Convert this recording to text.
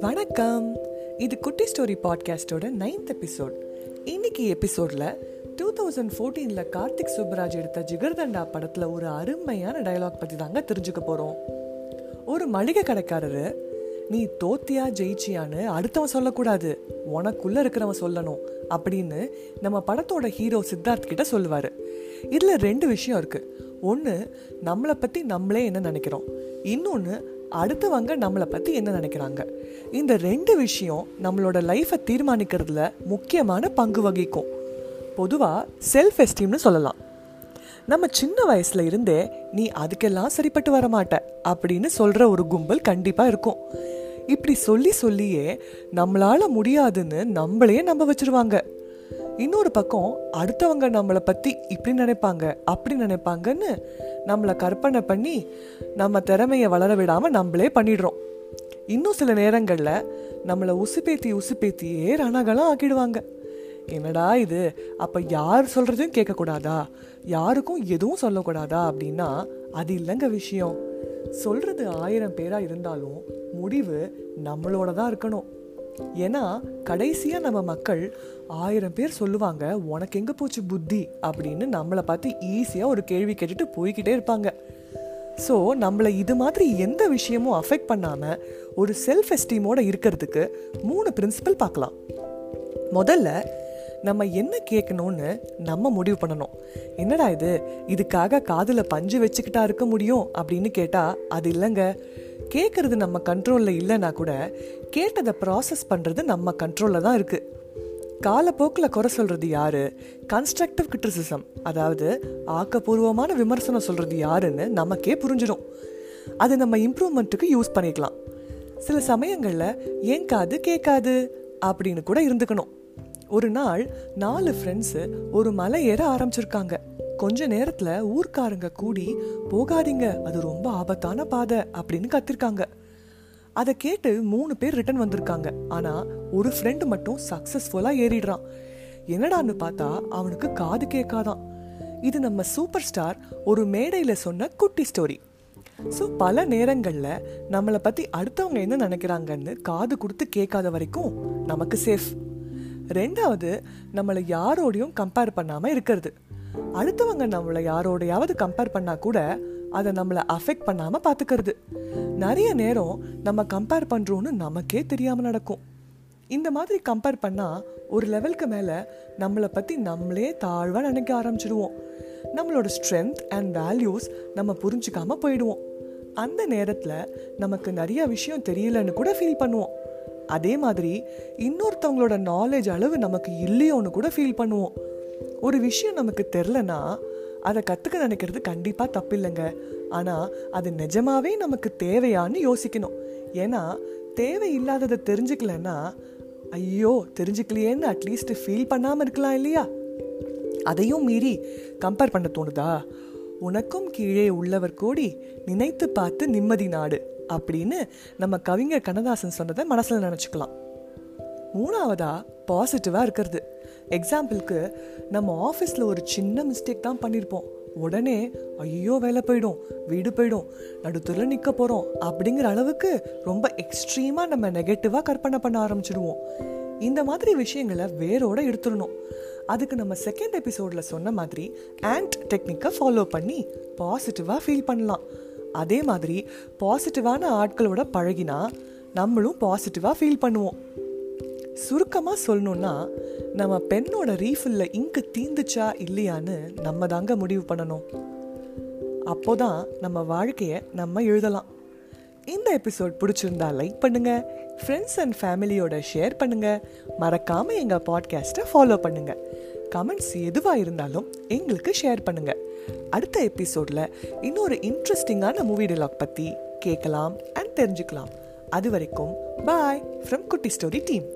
வணக்கம். இது குட்டி ஸ்டோரி பாட்காஸ்டோட நைன்த் எபிசோட் இன்னைக்கு எபிசோட்ல டூ தௌசண்ட் ஃபோர்டீனில் கார்த்திக் சுப்ராஜ் எடுத்த ஜிகர்தண்டா படத்தில் ஒரு அருமையான டயலாக் பற்றி தாங்க தெரிஞ்சுக்க போகிறோம் ஒரு மளிகை கடைக்காரரு நீ தோத்தியா ஜெயிச்சியான்னு அடுத்தவன் சொல்லக்கூடாது. உனக்குள்ள இருக்கிறவன் சொல்லணும் அப்படின்னு நம்ம படத்தோட ஹீரோ சித்தார்த் கிட்ட சொல்லுவார். இதில் ரெண்டு விஷயம் இருக்கு. ஒன்று நம்மளை பற்றி நம்மளே என்ன நினைக்கிறோம்? இன்னொன்று அடுத்தவங்க நம்மளை பற்றி என்ன நினைக்கிறாங்க? இந்த ரெண்டு விஷயம் நம்மளோட லைஃப்பை தீர்மானிக்கிறதுல முக்கியமான பங்கு வகிக்கும். பொதுவாக செல்ஃப் எஸ்டீம்னு சொல்லலாம். நம்ம சின்ன வயசுல இருந்தே நீ அதுக்கெல்லாம் சரிப்பட்டு வர மாட்ட அப்படின்னு சொல்ற ஒரு கும்பல் கண்டிப்பாக இருக்கும். இப்படி சொல்லி சொல்லியே நம்மளால் முடியாதுன்னு நம்மளையே நம்ப வச்சிருவாங்க. இன்னொரு பக்கம் அடுத்தவங்க நம்மளை பற்றி இப்படி நினைப்பாங்க அப்படி நினைப்பாங்கன்னு நம்மளை கற்பனை பண்ணி நம்ம திறமையை வளர விடாமல் நம்மளே பண்ணிடுறோம். இன்னும் சில நேரங்களில் நம்மளை உசுப்பேத்தி உசுப்பேத்தியே ரணகலம் ஆக்கிடுவாங்க. என்னடா இது? அப்போ யார் சொல்கிறதையும் கேட்கக்கூடாதா? யாருக்கும் எதுவும் சொல்லக்கூடாதா அப்படின்னா அது இல்லைங்க விஷயம். சொல்கிறது ஆயிரம் பேராக இருந்தாலும் முடிவு நம்மளோட தான் இருக்கணும். ஏன்னா கடைசியாக நம்ம மக்கள் ஆயிரம் பேர் சொல்லுவாங்க உனக்கு எங்கே போச்சு புத்தி? அப்படின்னு நம்மளை பார்த்து ஈஸியாக ஒரு கேள்வி கேட்டுட்டு போய்கிட்டே இருப்பாங்க. ஸோ நம்மளை இது மாதிரி எந்த விஷயமும் அஃபெக்ட் பண்ணாமல் ஒரு செல்ஃப் எஸ்டீமோட இருக்கிறதுக்கு மூணு பிரின்சிபல் பார்க்கலாம். முதல்ல நம்ம என்ன கேட்கணும்னு நம்ம முடிவு பண்ணணும். என்னடா இது? இதுக்காக காதில் பஞ்சு வச்சுக்கிட்டா இருக்க முடியும் அப்படின்னு கேட்டால் அது இல்லைங்க. கேட்குறது நம்ம கண்ட்ரோலில் இல்லைன்னா கூட கேட்டதை ப்ராசஸ் பண்ணுறது நம்ம கண்ட்ரோலில் தான் இருக்குது காலப்போக்கில் குறை சொல்கிறது யாரு? கன்ஸ்ட்ரக்டிவ் கிரிட்டிசிசம் அதாவது ஆக்கப்பூர்வமான விமர்சனம் சொல்கிறது யாருன்னு நமக்கே புரிஞ்சிடும். அது நம்ம இம்ப்ரூவ்மெண்ட்டுக்கு யூஸ் பண்ணிக்கலாம். சில சமயங்களில் ஏன் காது கேட்காது? அப்படின்னு கூட இருந்துக்கணும். ஒரு நாள் நாலு ஃப்ரெண்ட்ஸு ஒரு மலை ஏற ஆரம்பிச்சிருக்காங்க. கொஞ்ச நேரத்துல ஊர்க்காரங்க கூடி போகாதீங்க அது ரொம்ப ஆபத்தான பாதை அப்படின்னு கத்திருக்காங்க. அதை கேட்டு மூணு பேர் ரிட்டன் வந்திருக்காங்க. ஆனா ஒரு ஃப்ரெண்டு மட்டும் சக்சஸ்ஃபுல்லா ஏறிடுறான். என்னடான்னு பார்த்தா அவனுக்கு காது கேட்காதான். இது நம்ம சூப்பர் ஸ்டார் ஒரு மேடையில் சொன்ன குட்டி ஸ்டோரி ஸோ பல நேரங்களில் நம்மளை பற்றி அடுத்தவங்க என்ன நினைக்கிறாங்கன்னு காது கொடுத்து கேட்காத வரைக்கும் நமக்கு சேஃப் ரெண்டாவது நம்மளை யாரோடையும் கம்பேர் பண்ணாமல் இருக்கிறது. அடுத்தவங்க நம்மளை யாரோடையாவது கம்பேர் பண்ணா கூட அதை நம்மளை அஃபெக்ட் பண்ணாம பாத்துக்கிறது நிறைய நேரம் நம்ம கம்பேர் பண்றோம்னு நமக்கே தெரியாம நடக்கும். இந்த மாதிரி கம்பேர் பண்ணா ஒரு லெவலுக்கு மேல நம்மளை பத்தி நம்மளே தாழ்வா நினைக்க ஆரம்பிச்சிடுவோம். நம்மளோட ஸ்ட்ரென்த் அண்ட் வேல்யூஸ் நம்ம புரிஞ்சுக்காம போயிடுவோம். அந்த நேரத்துல நமக்கு நிறைய விஷயம் தெரியலன்னு கூட ஃபீல் பண்ணுவோம். அதே மாதிரி இன்னொருத்தவங்களோட நாலேஜ் அளவு நமக்கு இல்லையோன்னு கூட ஃபீல் பண்ணுவோம். ஒரு விஷயம் நமக்கு தெரிலனா அதை கற்றுக்க நினைக்கிறது கண்டிப்பாக தப்பில்லைங்க. ஆனால் அது நிஜமாவே நமக்கு தேவையான்னு யோசிக்கணும். ஏன்னா தேவையில்லாததை தெரிஞ்சுக்கலன்னா ஐயோ தெரிஞ்சுக்கலையேன்னு அட்லீஸ்ட் ஃபீல் பண்ணாமல் இருக்கலாம் இல்லையா? அதையும் மீறி கம்பேர் பண்ண தோணுதா? உனக்கும் கீழே உள்ளவர் கோடி நினைத்து பார்த்து நிம்மதி நாடு. அப்படின்னு நம்ம கவிஞர் கண்ணதாசன் சொன்னதை மனசில் நினச்சிக்கலாம். மூணாவதாக பாசிட்டிவாக இருக்கிறது. எக்ஸாம்பிளுக்கு நம்ம ஆஃபீஸில் ஒரு சின்ன மிஸ்டேக் தான் பண்ணியிருப்போம் உடனே ஐயோ வேலை போயிடும் வீடு போயிடும் நடுத்தூரில் நிற்க போகிறோம் அப்படிங்கிற அளவுக்கு ரொம்ப எக்ஸ்ட்ரீமாக நம்ம நெகட்டிவாக கற்பனை பண்ண ஆரம்பிச்சிடுவோம். இந்த மாதிரி விஷயங்களை வேரோட எடுத்துடணும். அதுக்கு நம்ம செகண்ட் எபிசோடில் சொன்ன மாதிரி ஆண்ட் டெக்னிக்கை ஃபாலோ பண்ணி பாசிட்டிவாக ஃபீல் பண்ணலாம். அதே மாதிரி பாசிட்டிவான ஆட்களோட பழகினா நம்மளும் பாசிட்டிவாக ஃபீல் பண்ணுவோம். சுருக்கமாக சொல்லணும்னா நம்ம பெண்ணோட ரீஃபில்ல இங்கு தீந்துச்சா இல்லையான்னு நம்ம தாங்க முடிவு பண்ணணும். அப்போதான் நம்ம வாழ்க்கையை நம்ம எழுதலாம். இந்த எபிசோட் பிடிச்சிருந்தா லைக் பண்ணுங்க ஃப்ரெண்ட்ஸ் அண்ட் ஃபேமிலியோட ஷேர் பண்ணுங்க மறக்காம எங்க பாட்காஸ்ட்டை ஃபாலோ பண்ணுங்க. கமெண்ட்ஸ் எதுவாக இருந்தாலும் எங்களுக்கு ஷேர் பண்ணுங்க. அடுத்த எபிசோடில் இன்னொரு இன்ட்ரெஸ்டிங்கான மூவி டிலாக் பற்றி கேட்கலாம் அண்ட் தெரிஞ்சுக்கலாம். அது வரைக்கும் bye from Kutti story team